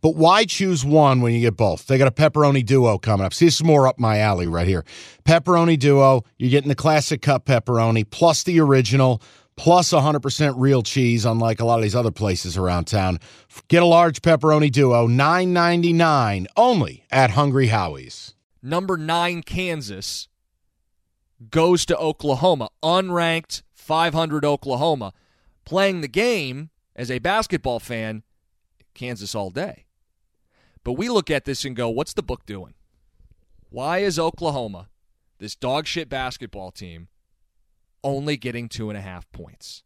But why choose one when you get both? They got a pepperoni duo coming up. See, this is more up my alley right here. Pepperoni duo, you're getting the classic cup pepperoni plus the original plus 100% real cheese, unlike a lot of these other places around town. Get a large pepperoni duo, $9.99 only at Hungry Howie's. Number nine, Kansas goes to Oklahoma, unranked 500 Oklahoma, playing the game as a basketball fan, Kansas all day. But we look at this and go, what's the book doing? Why is Oklahoma, this dog shit basketball team, only getting two and a half points?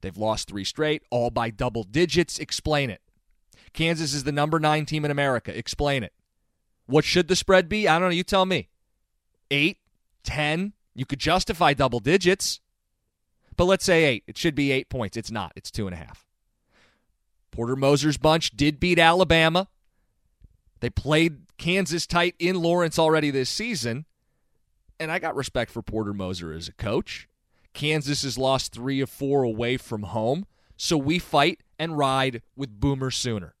They've lost three straight, all by double digits. Explain it. Kansas is the number nine team in America. Explain it. What should the spread be? I don't know. You tell me. Eight, ten. You could justify double digits, but let's say eight. It should be eight points. It's not. It's two and a half. Porter Moser's bunch did beat Alabama. They played Kansas tight in Lawrence already this season. And I got respect for Porter Moser as a coach. Kansas has lost three of four away from home. So we fight and ride with Boomer Sooner.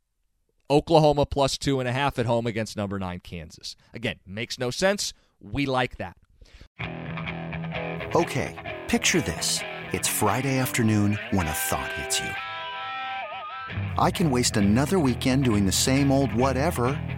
Oklahoma plus two and a half at home against number nine Kansas. Again, makes no sense. We like that. Okay, picture this. It's Friday afternoon when a thought hits you. I can waste another weekend doing the same old whatever,